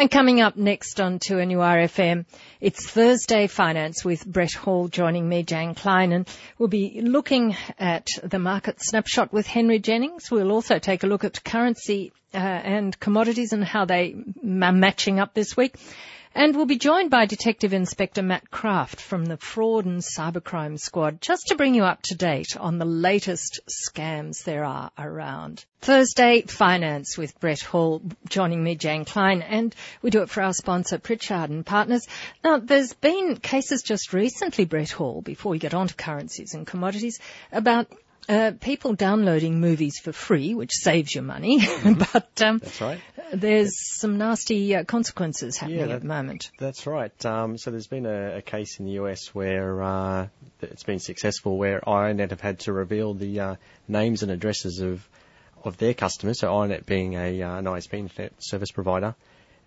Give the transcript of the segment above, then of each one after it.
And coming up next on 2NURFM, it's Thursday Finance with Brett Hall joining me, Jan Klein, and we'll be looking at the market snapshot with Henry Jennings. We'll also take a look at currency uh, and commodities and how they are matching up this week. And we'll be joined by Detective Inspector Matt Kraft from the Fraud and Cybercrime Squad just to bring you up to date on the latest scams there are around. Thursday Finance with Brett Hall joining me, Jan Klein, and we do it for our sponsor Pritchard and Partners. Now, there's been cases just recently, Brett Hall, before we get on to currencies and commodities, about uh, people downloading movies for free, which saves you money, Mm-hmm. but um, That's right. there's some nasty uh, consequences happening Yeah, at the moment. That's right. Um, so there's been a, a case in the US where uh, it's been successful, where iiNet have had to reveal the uh, names and addresses of of their customers. So iiNet being a uh, an ISP internet service provider,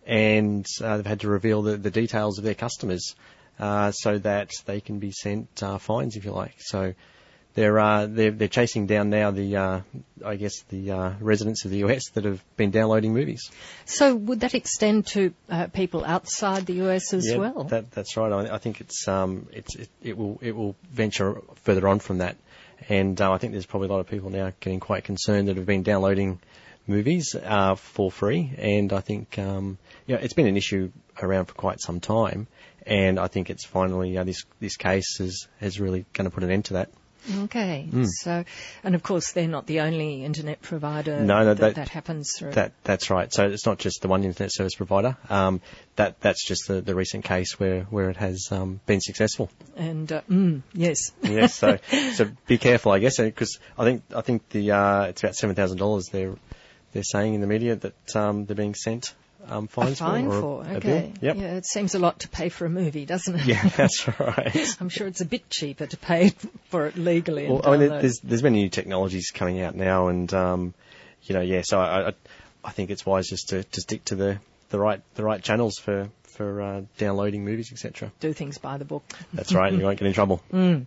and uh, they've had to reveal the, the details of their customers uh, so that they can be sent uh, fines, if you like. So. They're, uh, they're they're chasing down now the uh, I guess the uh, residents of the US that have been downloading movies. So would that extend to uh, people outside the US as yeah, well? That, that's right. I, I think it's um, it's it, it will it will venture further on from that, and uh, I think there's probably a lot of people now getting quite concerned that have been downloading movies uh, for free, and I think um, you know, it's been an issue around for quite some time, and I think it's finally uh, this this case is is really going to put an end to that. Okay. Hmm. So, and of course, they're not the only internet provider No, no, that, that- that happens through. That that's right. So it's not just the one internet service provider. Um, that that's just the, the recent case where where it has um, been successful. and uh, mm, yes. yes, so so be careful, I guess, because I think I think the uh, it's about seven thousand dollars they're they're saying in the media that um, they're being sent um, a fine for, or for. Okay. Yep. Yeah, it seems a lot to pay for a movie, doesn't it? Yeah, that's right. I'm sure it's a bit cheaper to pay for it legally. And well, I mean, there's there's many new technologies coming out now, and um, you know, yeah. So I, I I think it's wise just to, to stick to the, the right the right channels for for uh, downloading movies, etc. do things by the book. That's right. and you won't get in trouble. Mm.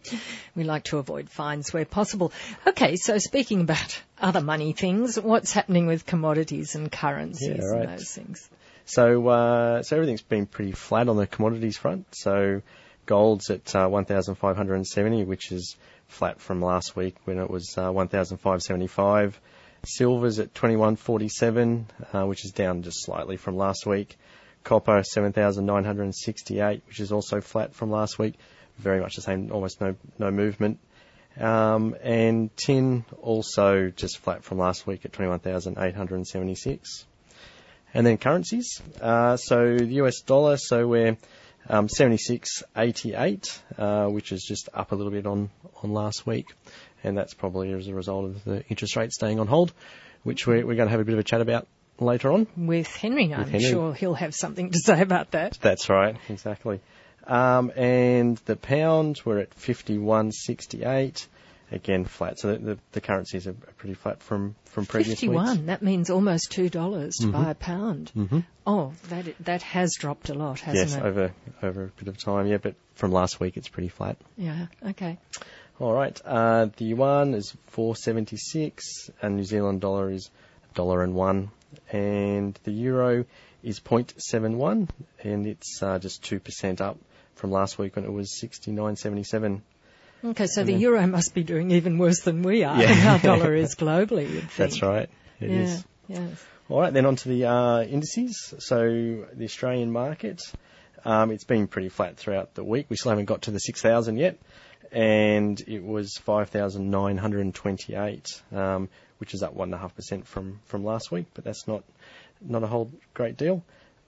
We like to avoid fines where possible. Okay, so speaking about other money things, what's happening with commodities and currencies Yeah, right. and those things? So, uh, so everything's been pretty flat on the commodities front. So, gold's at uh, 1,570, which is flat from last week when it was uh, 1,575. Silver's at 2147, uh, which is down just slightly from last week. Copper 7,968, which is also flat from last week. Very much the same, almost no no movement. Um, and tin also just flat from last week at 21,876. And then currencies. Uh, so the US dollar, so we're um, 76.88, uh, which is just up a little bit on, on last week. And that's probably as a result of the interest rate staying on hold, which we're, we're going to have a bit of a chat about later on. With Henry, I'm Henry. sure he'll have something to say about that. That's right, exactly. Um, and the pound, we're at 51.68. Again, flat. So the, the, the currencies are pretty flat from, from previous weeks. 51, that means almost $2 to Mhm. buy a pound. hmm Oh, that that has dropped a lot, hasn't Yes, it? Yes, over over a bit of time, yeah. But from last week, it's pretty flat. Yeah, okay. All right. Uh, the yuan is 476, and New Zealand dollar is a dollar and one, and the euro is 0.71, and it's uh, just two percent up from last week when it was 69.77. Okay, so And the then- euro must be doing even worse than we are. Yeah. Our dollar is globally. That's right. It is. yeah, yes. All right, then on to the uh, indices. So the Australian market, um, it's been pretty flat throughout the week. We still haven't got to the 6,000 yet, and it was 5,928, um, which is up 1.5% from, from last week, but that's not, not a whole great deal.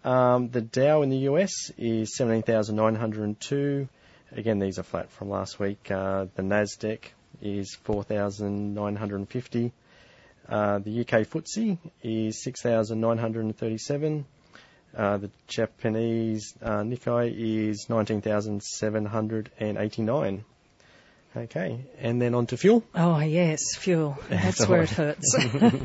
Um, the Dow in the US is 17,902. Again, these are flat from last week. Uh, the Nasdaq is 4,950. Uh, the UK FTSE is 6,937. Uh, the Japanese uh, Nikkei is 19,789. Okay, and then on to fuel. Oh, yes, fuel. That's where it hurts.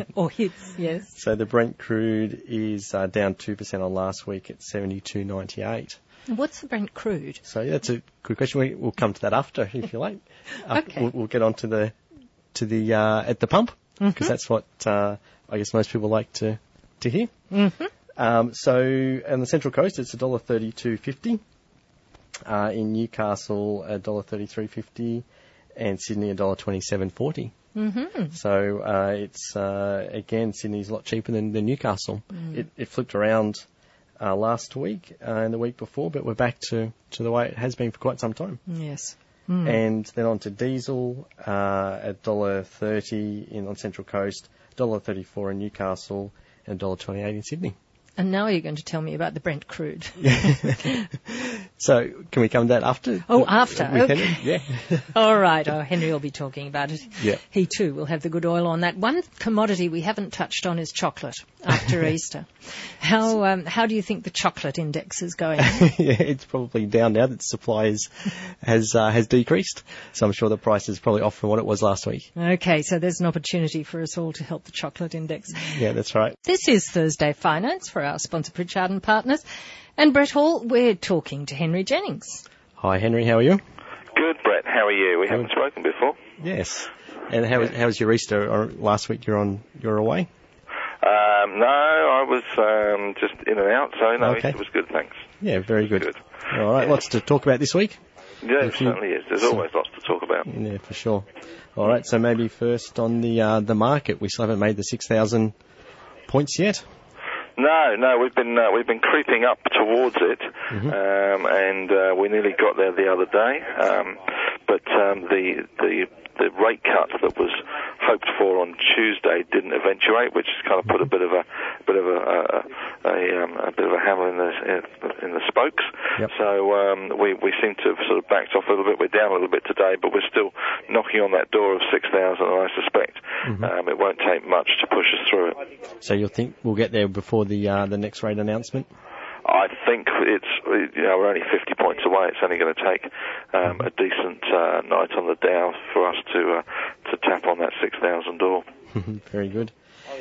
or hits, yes. So the Brent crude is uh, down 2% on last week at 72.98. What's the Brent crude? So yeah, that's a good question. We, we'll come to that after, if you like. Uh, Okay. We'll, we'll get on to the to the uh, at the pump because Mhm. that's what uh, I guess most people like to to hear. hmm Um, so on the Central Coast, it's $1.32.50. Uh, in Newcastle, $1.33.50. And Sydney, $1.27.40. Mm-hmm. So uh, it's uh, again Sydney's a lot cheaper than, than Newcastle. It, it flipped around uh, last week uh, and the week before, but we're back to, to the way it has been for quite some time. Yes. And then on to diesel uh, at dollar thirty in on Central Coast, dollar thirty four in Newcastle, and dollar twenty eight in Sydney. And now you're going to tell me about the Brent crude. So can we come to that after? Oh, after, okay. Henry? Yeah. All right. Oh, Henry will be talking about it. Yeah. He too will have the good oil on that. One commodity we haven't touched on is chocolate after Easter. How um, how do you think the chocolate index is going? yeah, it's probably down now that supply is, has uh, has decreased. So I'm sure the price is probably off from what it was last week. okay, so there's an opportunity for us all to help the chocolate index. Yeah, that's right. This is Thursday Finance for our sponsor Pritchard and Partners. And Brett Hall, we're talking to Henry Jennings. Hi Henry, how are you? Good, Brett. How are you? We haven't spoken before. Yes. And how was how was your Easter? Or last week you're on you're away. Um, no, I was um, just in and out, so no, Okay. it was good, thanks. Yeah, very good. Good. All right, lots to talk about this week. Yeah, it If you- certainly is. There's so- always lots to talk about. Yeah, for sure. All right, so maybe first on the uh, the market, we still haven't made the six thousand points yet. No, no, we've been uh, we've been creeping up towards it, Mm-hmm. um, and uh, we nearly got there the other day. Um, but um, the the the rate cut that was hoped for on Tuesday didn't eventuate, which has kind of put a bit of a bit of a a, a, um, a bit of a hammer in the in the spokes. Yep. So um, we we seem to have sort of backed off a little bit. We're down a little bit today, but we're still knocking on that door of six thousand, and I suspect um, it won't take much to push us through it. So you'll think we'll get there before the uh, the next rate announcement. I think it's you know we're only 50 points away. It's only going to take um, a decent uh, night on the Dow for us to uh, to tap on that 6,000 door. very good.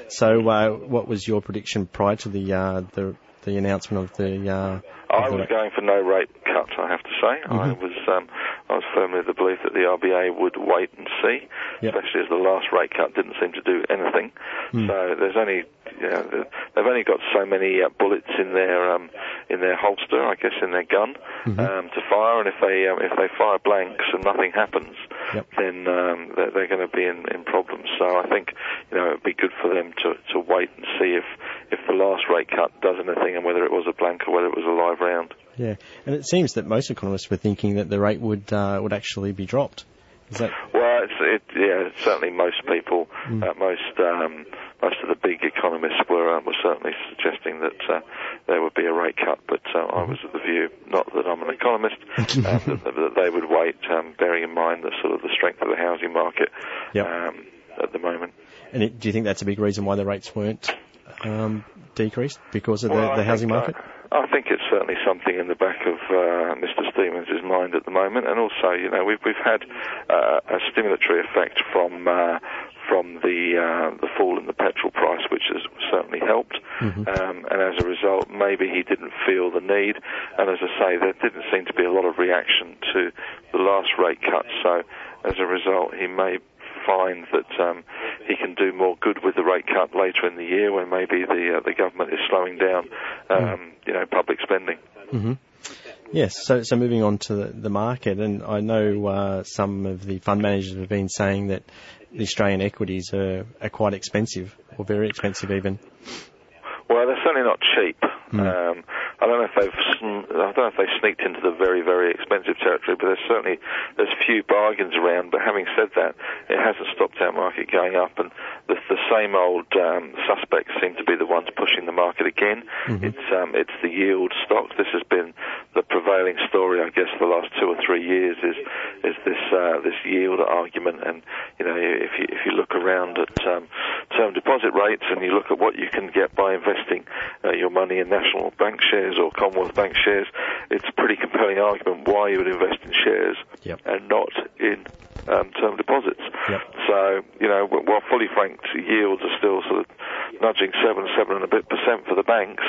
So uh, what was your prediction prior to the uh, the the announcement of the? Uh, I was going for no rate cut. I have to say, I was um, I was firmly of the belief that the RBA would wait and see, Yep. especially as the last rate cut didn't seem to do anything. So there's only you know, they've only got so many uh, bullets in their um, in their holster, I guess, in their gun um, to fire, and if they um, if they fire blanks and nothing happens, Yep. then um, they're, they're going to be in, in problems. So I think you know it'd be good for them to, to wait and see if if the last rate cut does anything, and whether it was a blank or whether it was a live round. Yeah, and it seems that most economists were thinking that the rate would uh, would actually be dropped. Is that? Well, it's, it, yeah, certainly most people, uh, most um, most of the big economists were um, were certainly suggesting that uh, there would be a rate cut, but uh, I was of the view, not that I'm an economist, um, that, that they would wait, um, bearing in mind the sort of the strength of the housing market Yep. um, at the moment. And it, do you think that's a big reason why the rates weren't um, decreased because of the, Well, I the housing market? uh, I think it's certainly something in the back of uh, Mr. Stevens' mind at the moment, and also, you know, we've we've had uh, a stimulatory effect from uh, from the uh, the fall in the petrol price, which has certainly helped. Um, and as a result, maybe he didn't feel the need. And as I say, there didn't seem to be a lot of reaction to the last rate cut. So as a result, he may find that um, he can do more good with the rate cut later in the year when maybe the uh, the government is slowing down, um, you know, public spending. Yes. So, so moving on to the, the market, and I know uh, some of the fund managers have been saying that the Australian equities are, are quite expensive, or very expensive even. Well, they're certainly not cheap. Um, I don't know if they've sn- I don't know if they sneaked into the very very expensive territory, but there's certainly there's few bargains around. But having said that, it hasn't stopped our market going up, and the, the same old um, suspects seem to be the ones pushing the market again. It's um, it's the yield stock. This has been the prevailing story, I guess, for the last two or three years. Is is this uh, this yield argument? And you know, if you if you look around at um, term deposit rates and you look at what you can get by investing uh, your money in national bank shares or Commonwealth bank shares, it's a pretty compelling argument why you would invest in shares Yep. and not in um, term deposits. Yep. So, you know, while fully franked yields are still sort of nudging seven, seven and a bit percent for the banks,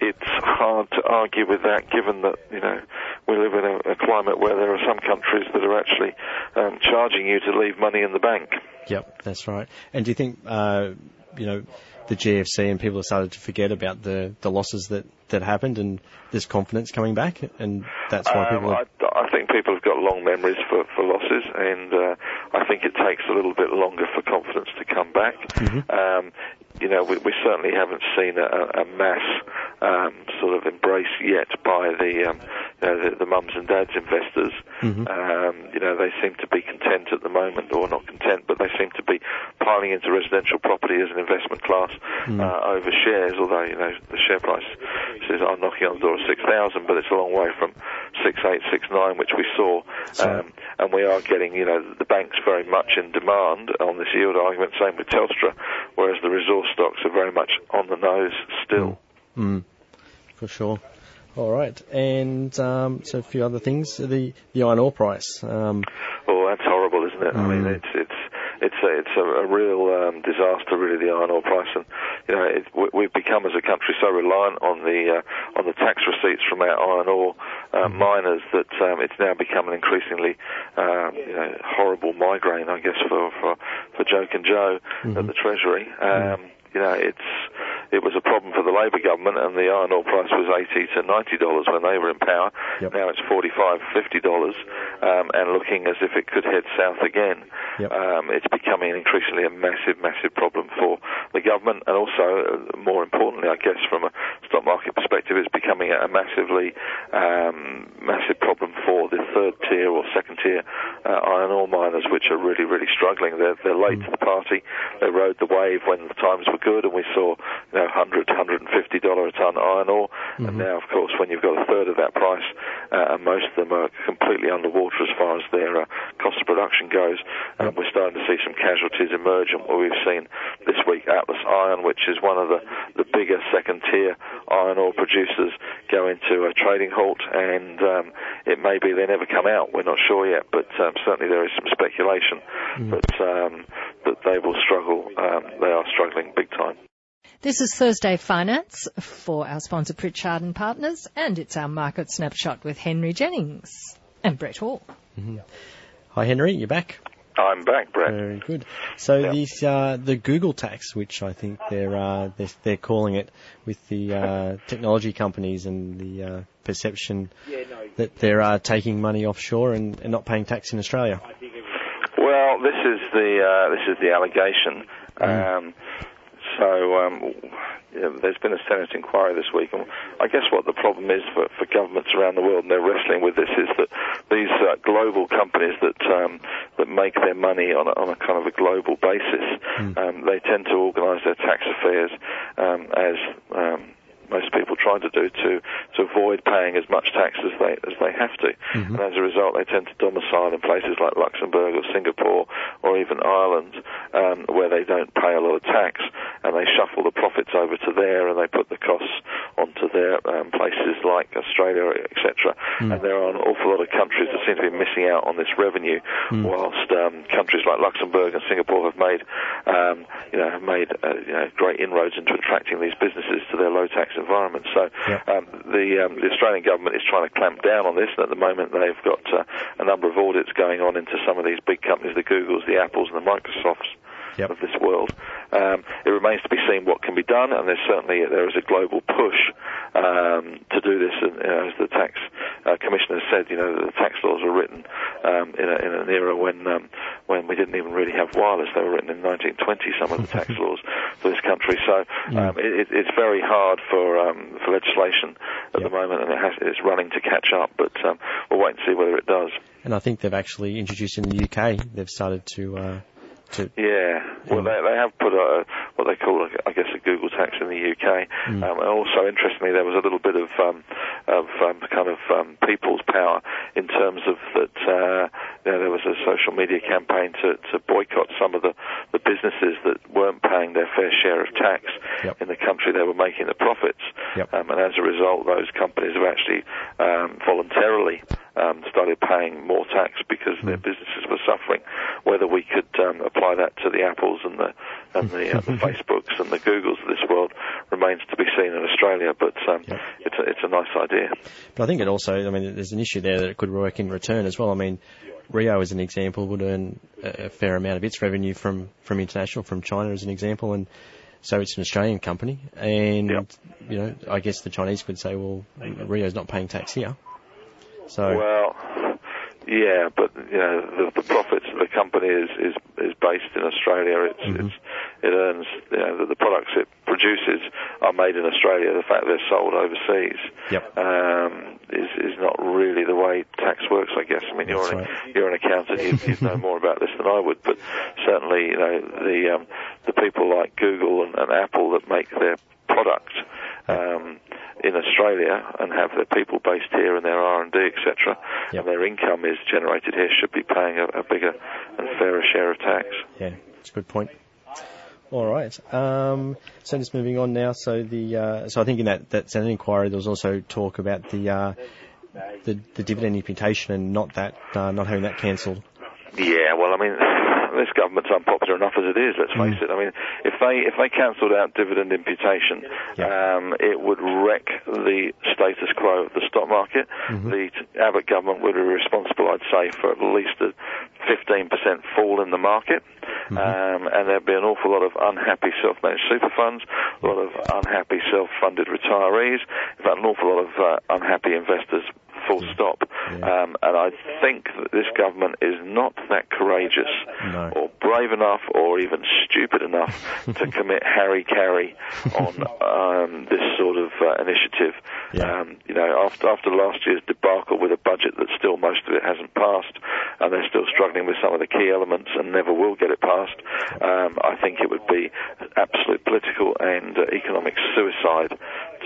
it's hard to argue with that given that, you know, we live in a, a climate where there are some countries that are actually um, charging you to leave money in the bank. Yep, that's right. And do you think uh, you know, the GFC and people have started to forget about the, the losses that, that happened and there's confidence coming back and that's why people um, I, I, think people have got long memories for, for losses and uh, I think it takes a little bit longer for confidence to come back. Mm-hmm. Um, you know, we, we, certainly haven't seen a, a mass um, sort of embrace yet by the, um, know, the, the mums and dads investors. Mm-hmm. Um, you know, they seem to be content at the moment, or not content, but they seem to be piling into residential property as an investment class mm-hmm. uh, over shares. Although you know the share price says I'm knocking on the door of six thousand, but it's a long way from six eight, six nine, which we saw. Um, and we are getting, you know, the banks very much in demand on this yield argument. Same with Telstra, whereas the resource stocks are very much on the nose still. Mm. Mm. For sure. All right, and um, so a few other things. The the iron ore price. Um, oh, that's horrible, isn't it? Mm. I mean, it's it's it's a, it's a, a real um, disaster, really, the iron ore price, and you know it, we've become as a country so reliant on the uh, on the tax receipts from our iron ore uh, mm. miners that um, it's now become an increasingly uh, you know, horrible migraine, I guess, for for, for Joke and Joe mm-hmm. at the Treasury. Um, you know, it's it was a problem for the Labor government, and the iron ore price was eighty to ninety dollars when they were in power. Yep. Now it's forty-five, fifty dollars, um, and looking as if it could head south again. Yep. Um, it's becoming increasingly a massive, massive problem for the government, and also, uh, more importantly, I guess, from a stock market perspective, it's becoming a massively um, massive problem for the third tier or second tier uh, iron ore miners, which are really, really struggling. They're, they're late mm. to the party. They rode the wave when the times were good, and we saw you know, 100 150 dollar a ton iron ore, mm-hmm. and now, of course, when you've got a third of that price, uh, and most of them are completely underwater as far as their uh, cost of production goes, uh, we're starting to see some casualties emerge. And what we've seen this week Atlas Iron, which is one of the the bigger second tier iron ore producers, go into a trading halt, and um, it may be they never come out. We're not sure yet, but um, certainly there is some speculation mm. that um, that they will struggle. Um, they are struggling big time. This is Thursday Finance for our sponsor Pritchard and Partners, and it's our market snapshot with Henry Jennings and Brett Hall. Mm-hmm. Hi, Henry, you're back. I'm back, Brett. Very good. So yeah. these uh, the Google tax, which I think they're uh, they're, they're, calling it, with the uh, technology companies and the uh, perception yeah, no. that they're uh, taking money offshore and, and, not paying tax in Australia. Well, this is the uh, this is the allegation. Mm. Um, so um, yeah, there's been a Senate inquiry this week, and I guess what the problem is for, for governments around the world, and they're wrestling with this, is that these uh, global companies that um, that make their money on a, on a kind of a global basis, mm. um, they tend to organise their tax affairs um, as um, most people try to do to to avoid paying as much tax as they as they have to, mm-hmm. and as a result, they tend to domicile in places like Luxembourg or Singapore or even Ireland, um, where they don't pay a lot of tax, and they shuffle the profits over to there, and they put the costs onto their um, places like Australia, etc. Mm. And there are an awful lot of countries that seem to be missing out on this revenue, mm. whilst um, countries like Luxembourg and Singapore have made um, you know have made uh, you know, great inroads into attracting these businesses to their low tax environment. So yeah. um, the um, the Australian government is trying to clamp down on this, and at the moment they've got uh, a number of audits going on into some of these big companies, the Googles, the Apples, and the Microsofts yep. of this world. Um, it remains to be seen what can be done, and there's certainly there is a global push um, to do this. And you know, as the tax uh, commissioner said, you know, the tax laws were written um, in, a, in, an era when um, when we didn't even really have wireless. They were written in 1920. Some of the tax laws for this country. So um, it, it's very hard for um, for legislation at yep. the moment, and it has, it's running to catch up. But we'll wait and see whether it does. And I think they've actually introduced in the UK. They've started to. Uh to yeah, well, they, they have put a, what they call, I guess, a Google tax in the UK. Mm. Um, and also, interestingly, there was a little bit of um, of um, kind of um, people's power in terms of that. Uh, you know, there was a social media campaign to, to boycott some of the, the businesses that weren't paying their fair share of tax yep. in the country they were making the profits. Yep. Um, and as a result, those companies have actually um, voluntarily um, started paying more tax because mm. their businesses were suffering. Whether we could um, apply that to the Apples and the and the, uh, the Facebooks and the Googles of this world remains to be seen in Australia. But um, yep. it's a, it's a nice idea. But I think it also, I mean, there's an issue there that it could work in return as well. I mean, Rio, as an example, would earn a fair amount of its revenue from from international, from China, as an example, and so it's an Australian company, and Yep. you know, I guess the Chinese could say, well, Rio's not paying tax here. So Well, yeah, but you know the, the profits of the company is is, is based in Australia. It's, Mhm. it's it earns you know the, the products it produces are made in Australia. The fact they're sold overseas Yep. um, is is not really the way tax works. I guess. I mean, you're an, right. you're an accountant. You, you'd know more about this than I would, but certainly you know the um, the people like Google and, and Apple that make their product. Um, in Australia and have their people based here and their R&D, etc., Yep. and their income is generated here, should be paying a, a bigger and fairer share of tax. yeah, it's a good point. All right. Um, so just moving on now. So the uh, so I think in that that Senate inquiry there was also talk about the uh, the, the dividend imputation and not that uh, not having that cancelled. Yeah, well, I mean, this government's unpopular enough as it is. Let's face it. I mean, if they if they cancelled out dividend imputation, Yeah. um, it would wreck the status quo of the stock market. The Abbott government would be responsible, I'd say, for at least a 15% fall in the market, um, and there'd be an awful lot of unhappy self-managed super funds, a lot of unhappy self-funded retirees, in fact, an awful lot of uh, unhappy investors. Full stop. Yeah. Um, and I think that this government is not that courageous No. or brave enough or even stupid enough to commit hari-kari on um, this sort of uh, initiative. Yeah. Um, you know, after after last year's debacle with a budget that still most of it hasn't passed, and they're still struggling with some of the key elements and never will get it passed. Um, I think it would be absolute political and uh, economic suicide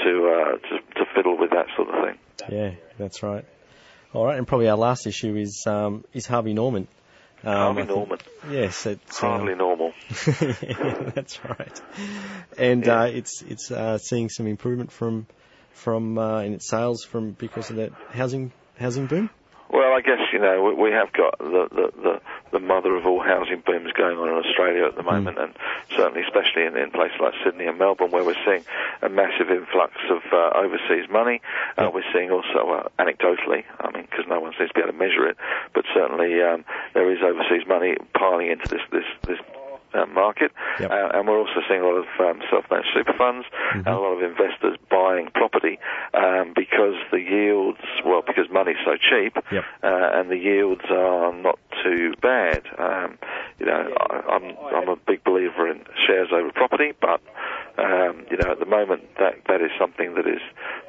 to, uh, to to fiddle with that sort of thing. Yeah, that's right. All right, and probably our last issue is um, is Harvey Norman. Um, Harvey Norman, Yes, it's um, hardly normal. that's right. And Yeah. uh, it's it's uh, seeing some improvement from from uh, in its sales from because of that housing housing boom. Well, I guess you know we, we have got the, the the the mother of all housing booms going on in Australia at the moment, and certainly, especially in, in places like Sydney and Melbourne, where we're seeing a massive influx of uh, overseas money. Uh, we're seeing also, uh, anecdotally, I mean, because no one seems to be able to measure it, but certainly um, there is overseas money piling into this this this. Uh, market, Yep. uh, and we're also seeing a lot of um, self-managed super funds and a lot of investors buying property um, because the yields, well, because money's so cheap, Yep. uh, and the yields are not too bad. Um, you know, I, I'm I'm a big believer in shares over property, but um, you know, at the moment that that is something that is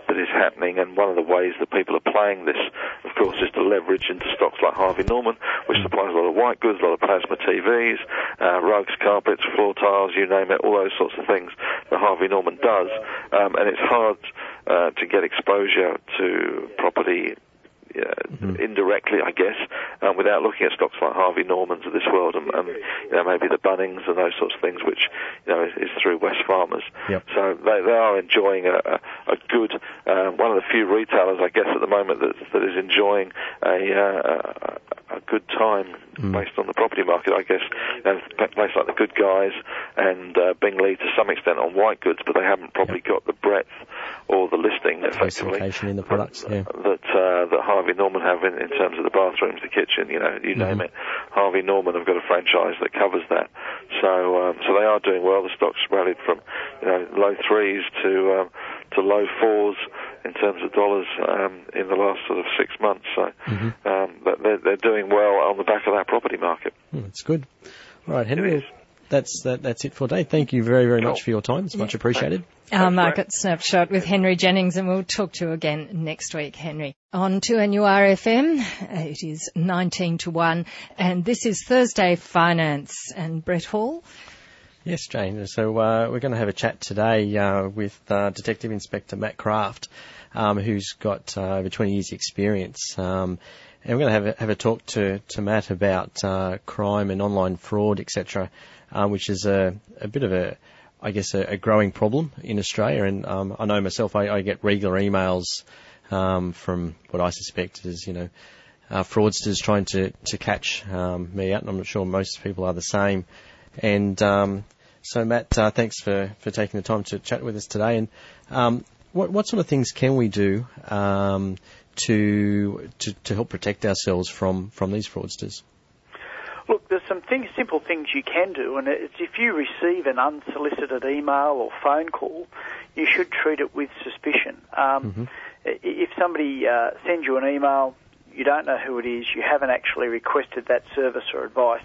that is happening, and one of the ways that people are playing this, of course, is to leverage into stocks like Harvey Norman, which supplies a lot of white goods, a lot of plasma TVs, uh, rugs, carpets, floor tiles, you name it, all those sorts of things that Harvey Norman does, um, and it's hard uh, to get exposure to property uh, indirectly, I guess, um, without looking at stocks like Harvey Norman's of this world, and, and you know maybe the Bunnings and those sorts of things, which you know is, is through Wesfarmers. Yep. So they, they are enjoying a, a, a good, um, one of the few retailers, I guess, at the moment that that is enjoying a uh, a, a good time based on the property market. I guess know, places like the Good Guys and uh, Bing Lee to some extent on white goods, but they haven't probably got the breadth or the listing effectively in the products. Yeah. that uh, that Harvey Norman have in, in terms of the bathrooms, the kitchen, you know, you name it. Harvey Norman have got a franchise that covers that. So um, so they are doing well. The stocks rallied from you know low threes to um, to low fours in terms of dollars um, in the last sort of six months. So um, but they're, they're doing well on the back of that property market. Hmm, That's good. All right, Henry. Is. That's that, that's it for today. Thank you very very much for your time. It's much appreciated. Our Thanks, market snapshot with Henry Jennings, and we'll talk to you again next week, Henry. On 2NURFM. It is 19 to 1, and this is Thursday Finance. And Brett Hall, Yes, Jane. So uh, we're going to have a chat today uh, with uh, Detective Inspector Matt Craft, um, who's got uh, over 20 years' experience. Um, and we're going to have a, have a talk to, to Matt about uh, crime and online fraud, etc., uh, which is a, a bit of a, I guess, a, a growing problem in Australia. And um, I know myself, I, I get regular emails um, from what I suspect is, you know, uh, fraudsters trying to, to catch um, me out, and I'm not sure most people are the same. And um, so, Matt, uh, thanks for, for taking the time to chat with us today. And um, what, what sort of things can we do um, to, to to help protect ourselves from, from these fraudsters? Look, there's some things, simple things you can do, and it's if you receive an unsolicited email or phone call, you should treat it with suspicion. Um, mm-hmm. If somebody uh, sends you an email, you don't know who it is, you haven't actually requested that service or advice,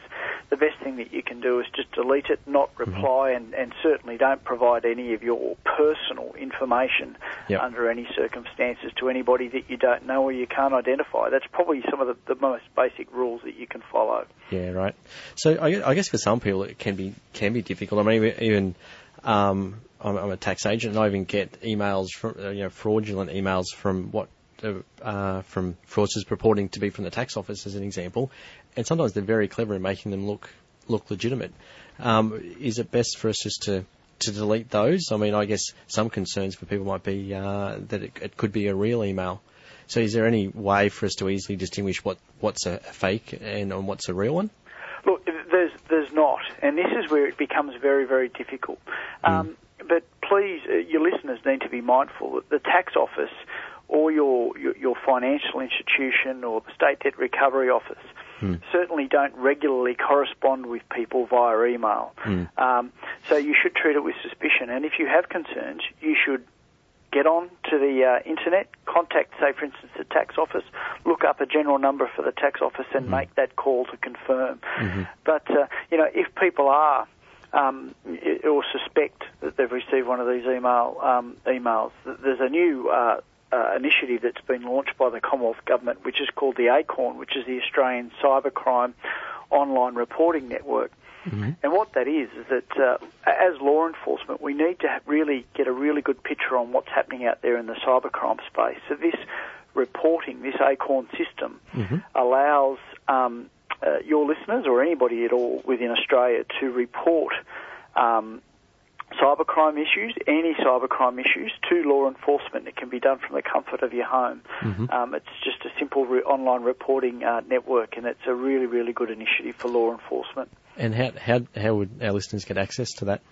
the best thing that you can do is just delete it, not mm-hmm. reply, mm-hmm. and, and certainly don't provide any of your personal information yep. under any circumstances to anybody that you don't know or you can't identify. That's probably some of the, the most basic rules that you can follow. Yeah, right. So I, I guess for some people it can be can be difficult. I mean, even um, I'm, I'm, a tax agent, and I even get emails from you know fraudulent emails from what uh, from fraudsters purporting to be from the tax office, as an example, and sometimes they're very clever in making them look look legitimate. Um, is it best for us just to to delete those? I mean, I guess some concerns for people might be uh, that it, it, could be a real email. So, is there any way for us to easily distinguish what, what's a, fake and, and what's a real one? Look, there's there's not, and this is where it becomes very very difficult. Mm. Um, but please, uh, your listeners need to be mindful that the tax office or your, your, your financial institution or the state debt recovery office hmm. certainly don't regularly correspond with people via email. Hmm. Um, so you should treat it with suspicion. And if you have concerns, you should get on to the uh, internet, contact, say, for instance, the tax office, look up a general number for the tax office and mm-hmm. make that call to confirm. Mm-hmm. But, uh, you know, if people are um, or suspect that they've received one of these email um, emails, there's a new uh, uh, initiative that's been launched by the Commonwealth Government, which is called the ACORN, which is the Australian Cybercrime Online Reporting Network. Mm-hmm. And what that is is that uh, as law enforcement, we need to really get a really good picture on what's happening out there in the cybercrime space. So this reporting, this ACORN system, mm-hmm. allows um, uh, your listeners or anybody at all within Australia to report um, cybercrime issues, any cybercrime issues, to law enforcement. It can be done from the comfort of your home. Mm-hmm. Um, it's just a simple re- online reporting uh, network, and it's a really, really good initiative for law enforcement. And how how how would our listeners get access to that?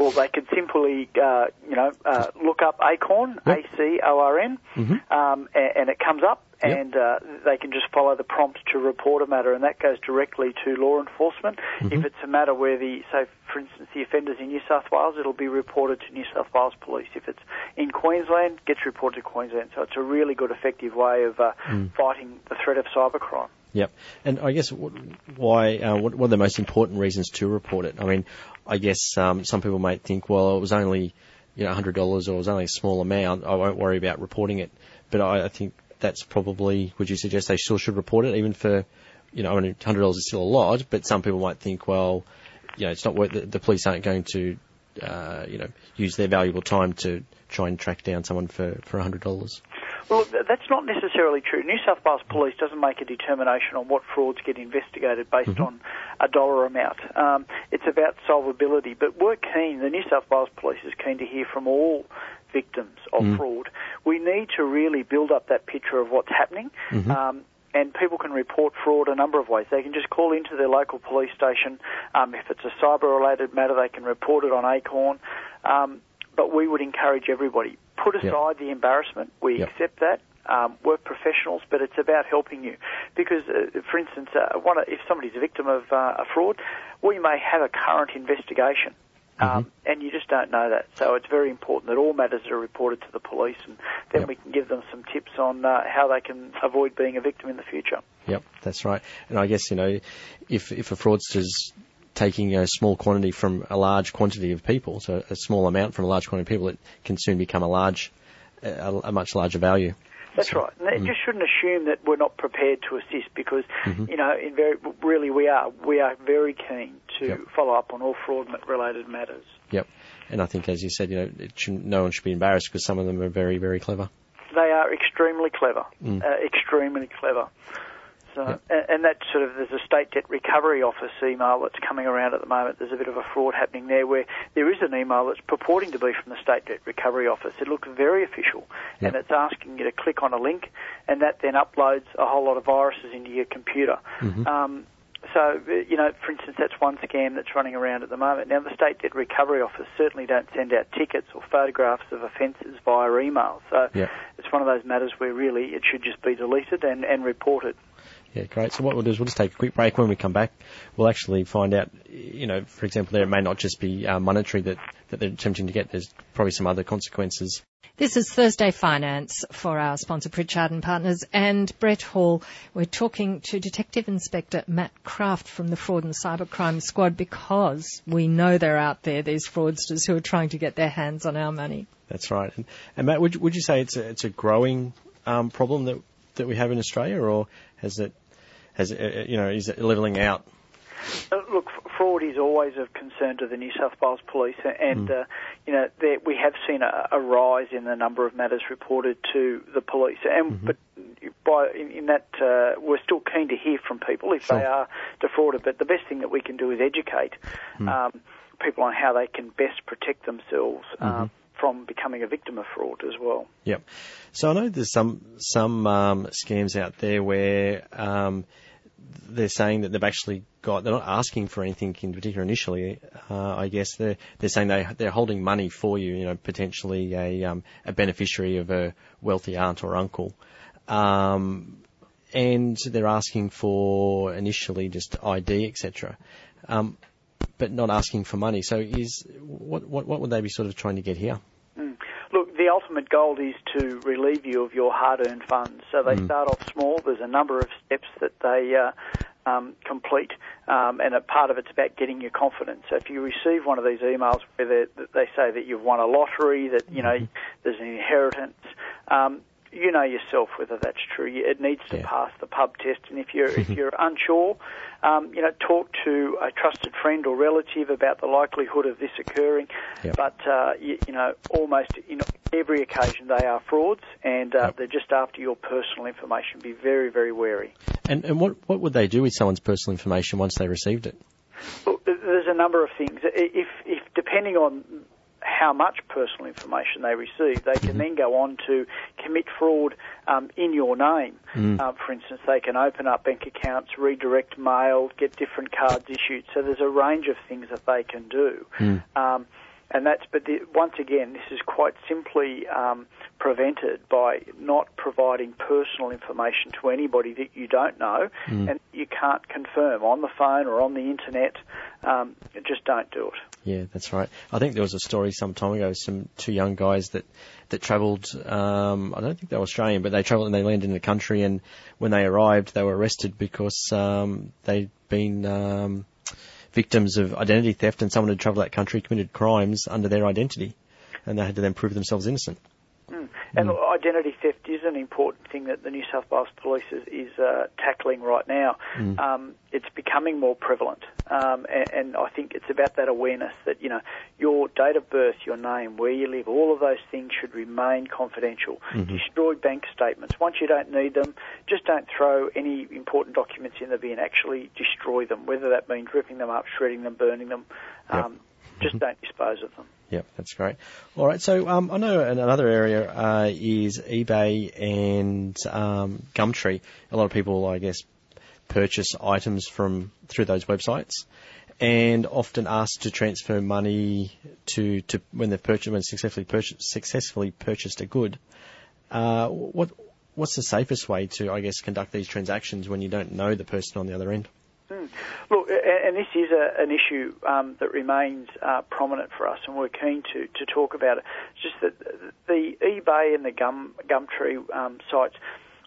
Well, they could simply, uh, you know, uh, look up ACORN, yep. A-C-O-R-N, mm-hmm. um, and, and, it comes up, yep. and uh, they can just follow the prompts to report a matter, and that goes directly to law enforcement. Mm-hmm. If it's a matter where the, say, for instance, the offender's in New South Wales, it'll be reported to New South Wales Police. If it's in Queensland, it gets reported to Queensland. So it's a really good, effective way of uh, mm. fighting the threat of cybercrime. Yep. And I guess why, uh, what, what are the most important reasons to report it? I mean, I guess um, some people might think, well, it was only you know $100 or it was only a small amount. I won't worry about reporting it. But I, I think that's probably. Would you suggest they still should report it, even for you know, I mean, hundred dollars is still a lot, but some people might think, well, you know, it's not worth. The, the police aren't going to, uh, you know, use their valuable time to try and track down someone for for hundred dollars. Well, that's not necessarily true. New South Wales Police doesn't make a determination on what frauds get investigated based mm-hmm. on a dollar amount. Um, it's about solvability. But we're keen, the New South Wales Police is keen to hear from all victims of mm. fraud. We need to really build up that picture of what's happening. Mm-hmm. Um, and people can report fraud a number of ways. They can just call into their local police station. Um, if it's a cyber-related matter, they can report it on ACORN. Um, but we would encourage everybody put aside yep. the embarrassment. We yep. accept that. Um, we're professionals, but it's about helping you. Because, uh, for instance, uh, one, if somebody's a victim of uh, a fraud, we may have a current investigation. Um, mm-hmm. and you just don't know that. So it's very important that all matters are reported to the police, and then yep. we can give them some tips on uh, how they can avoid being a victim in the future. Yep, that's right. And I guess you know, if if a fraudster's taking a small quantity from a large quantity of people, so a small amount from a large quantity of people, it can soon become a large, a, a much larger value. That's so, right. And mm. just shouldn't assume that we're not prepared to assist because, mm-hmm. you know, in very, really we are. We are very keen to yep. follow up on all fraud-related matters. Yep. And I think, as you said, you know, no one should be embarrassed because some of them are very, very clever. They are extremely clever. Mm. Uh, extremely clever. So, yep. and, and that sort of there's a state debt recovery office email that's coming around at the moment. There's a bit of a fraud happening there, where there is an email that's purporting to be from the state debt recovery office. It looks very official, yep. and it's asking you to click on a link, and that then uploads a whole lot of viruses into your computer. Mm-hmm. Um, so, you know, for instance, that's one scam that's running around at the moment. Now, the State Debt Recovery Office certainly don't send out tickets or photographs of offences via email. So, it's one of those matters where really it should just be deleted and, and reported. Yeah, great. So what we'll do is we'll just take a quick break. When we come back, we'll actually find out, you know, for example, there it may not just be uh, monetary that, that they're attempting to get. There's probably some other consequences. This is Thursday Finance for our sponsor Pritchard and Partners and Brett Hall. We're talking to Detective Inspector Matt Kraft from the Fraud and Cybercrime Squad because we know they're out there, these fraudsters who are trying to get their hands on our money. That's right. And, and Matt, would, would you say it's a, it's a growing um, problem that that we have in Australia, or has it has uh, you know is it leveling out? Uh, look, fraud is always of concern to the New South Wales Police, and mm. uh, you know there, we have seen a, a, rise in the number of matters reported to the police. And mm-hmm. but by in, in that uh, we're still keen to hear from people if sure. they are defrauded. But the best thing that we can do is educate mm. um, people on how they can best protect themselves. Mm-hmm. Um, from becoming a victim of fraud as well. Yep. So I know there's some some um, scams out there where um, they're saying that they've actually got they're not asking for anything in particular initially. Uh, I guess they're they're saying they they're holding money for you. You know, potentially a um, a beneficiary of a wealthy aunt or uncle. Um, and they're asking for initially just ID, etc. Um, but not asking for money. So is what, what what would they be sort of trying to get here? Mm. The ultimate goal is to relieve you of your hard-earned funds. So they mm. start off small. There's a number of steps that they uh, um, complete, um, and a part of it's about getting your confidence. So if you receive one of these emails where they say that you've won a lottery, that you know mm-hmm. there's an inheritance, um, you know yourself whether that's true. It needs to yeah. pass the pub test, and if you're if you're unsure, um, you know, talk to a trusted friend or relative about the likelihood of this occurring. Yep. But uh, you, you, know, almost in every occasion they are frauds, and uh, yep. they're just after your personal information. Be very very wary. And and what what would they do with someone's personal information once they received it? Well, there's a number of things. If if depending on how much personal information they receive. They can mm-hmm. then go on to commit fraud um, in your name. Mm. Uh, for instance, they can open up bank accounts, redirect mail, get different cards issued. So there's a range of things that they can do. Mm. Um, and that's, but the, once again, this is quite simply um, prevented by not providing personal information to anybody that you don't know mm. and you can't confirm on the phone or on the internet. Um, just don't do it. Yeah, that's right. I think there was a story some time ago, some two young guys that that travelled. Um, I don't think they were Australian, but they travelled and they landed in the country. And when they arrived, they were arrested because um, they'd been um, victims of identity theft, and someone had travelled that country, committed crimes under their identity, and they had to then prove themselves innocent. And mm. identity theft is an important thing that the New South Wales Police is, is uh, tackling right now. Mm. Um, it's becoming more prevalent, um, and, and, I think it's about that awareness that you know your date of birth, your name, where you live, all of those things should remain confidential. Mm-hmm. Destroy bank statements once you don't need them. Just don't throw any important documents in the bin. Actually, destroy them. Whether that means ripping them up, shredding them, burning them. Yep. Um, just mm-hmm. don't dispose of them. Yep, that's great. All right, so um, I know another area uh, is eBay and um, Gumtree. A lot of people, I guess, purchase items from through those websites, and often ask to transfer money to, to when they've purchased when successfully purchased successfully purchased a good. Uh, what what's the safest way to, I guess, conduct these transactions when you don't know the person on the other end? Mm. Look, and this is a, an issue um, that remains uh, prominent for us, and we're keen to, to talk about it. It's just that the eBay and the Gum, Gumtree um, sites,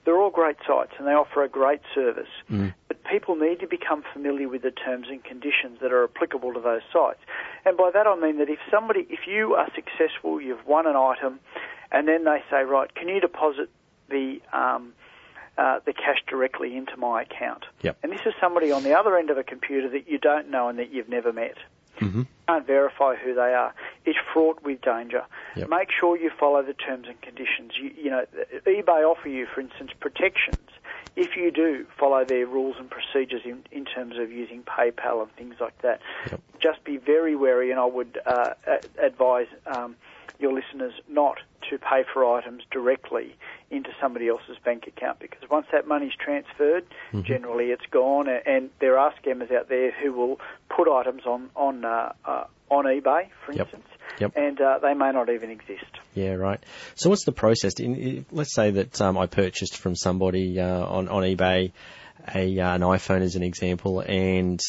they're all great sites and they offer a great service. Mm. But people need to become familiar with the terms and conditions that are applicable to those sites. And by that I mean that if somebody, if you are successful, you've won an item, and then they say, right, can you deposit the um, uh, the cash directly into my account. Yep. And this is somebody on the other end of a computer that you don't know and that you've never met. Mm-hmm. Can't verify who they are. It's fraught with danger. Yep. Make sure you follow the terms and conditions. You, you know, eBay offer you, for instance, protections if you do follow their rules and procedures in, in terms of using PayPal and things like that. Yep. Just be very wary, and I would uh, advise um, your listeners not to pay for items directly into somebody else's bank account because once that money's transferred, mm-hmm. generally it's gone. And there are scammers out there who will put items on on uh, uh, on eBay, for yep. instance, yep. and uh, they may not even exist. Yeah, right. So what's the process? In, let's say that um, I purchased from somebody uh, on on eBay. a uh, an iPhone as an example, and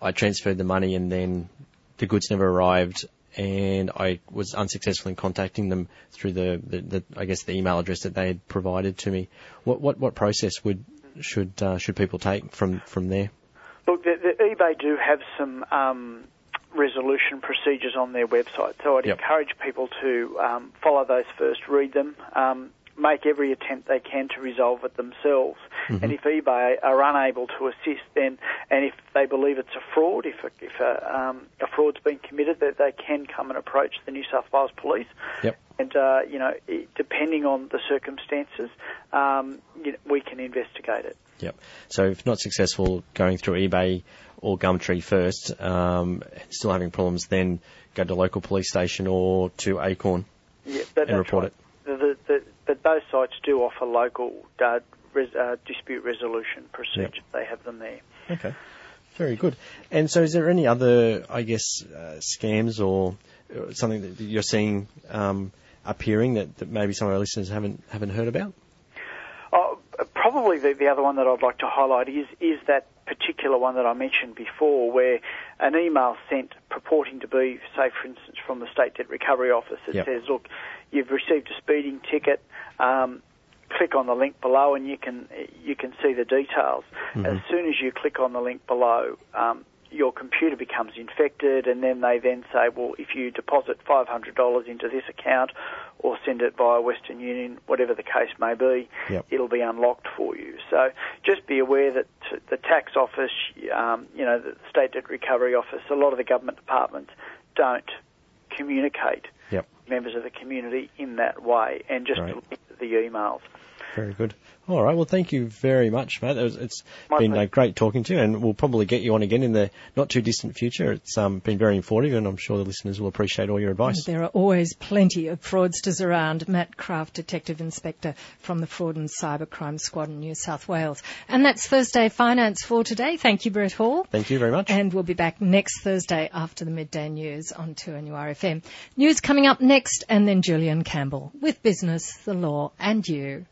I transferred the money, and then the goods never arrived, and I was unsuccessful in contacting them through the, the, the I guess the email address that they had provided to me. What what what process would should uh, should people take from from there? Look, the, the eBay do have some um, resolution procedures on their website, so I'd Yep. encourage people to um, follow those first, read them, um, make every attempt they can to resolve it themselves. And if eBay are unable to assist, then and if they believe it's a fraud, if a, if a, um, a fraud's been committed, that they can come and approach the New South Wales Police. Yep. And uh, you know, depending on the circumstances, um, you know, we can investigate it. Yep. So if not successful going through eBay or Gumtree first, um, still having problems, then go to local police station or to Acorn Yeah, that, and report right. it. The, the, but those sites do offer local uh, res, uh, dispute resolution procedures. They have them there. Okay. Very good. And so is there any other, I guess, uh, scams or uh, something that you're seeing um, appearing that, that maybe some of our listeners haven't haven't heard about? Oh, probably the, the other one that I'd like to highlight is is that particular one that I mentioned before, where an email sent purporting to be, say, for instance, from the State Debt Recovery Office that Yep. says, "Look, you've received a speeding ticket." Um, click on the link below and you can you can see the details. As soon as you click on the link below, um, your computer becomes infected, and then they then say, well, if you deposit five hundred dollars into this account or send it via Western Union, whatever the case may be, Yep. it'll be unlocked for you. So just be aware that the tax office, um, you know, the state debt recovery office, a lot of the government departments don't communicate Yep. members of the community in that way, and just Right. the emails. Very good. All right. Well, thank you very much, Matt. It was, it's My been uh, great talking to you, and we'll probably get you on again in the not too distant future. It's um, been very informative, and I'm sure the listeners will appreciate all your advice. There are always plenty of fraudsters around. Matt Craft, Detective Inspector from the Fraud and Cybercrime Squad in New South Wales. And that's Thursday Finance for today. Thank you, Brett Hall. Thank you very much. And we'll be back next Thursday after the midday news on 2NURFM. News coming up next, and then Julian Campbell with business, the law, and you.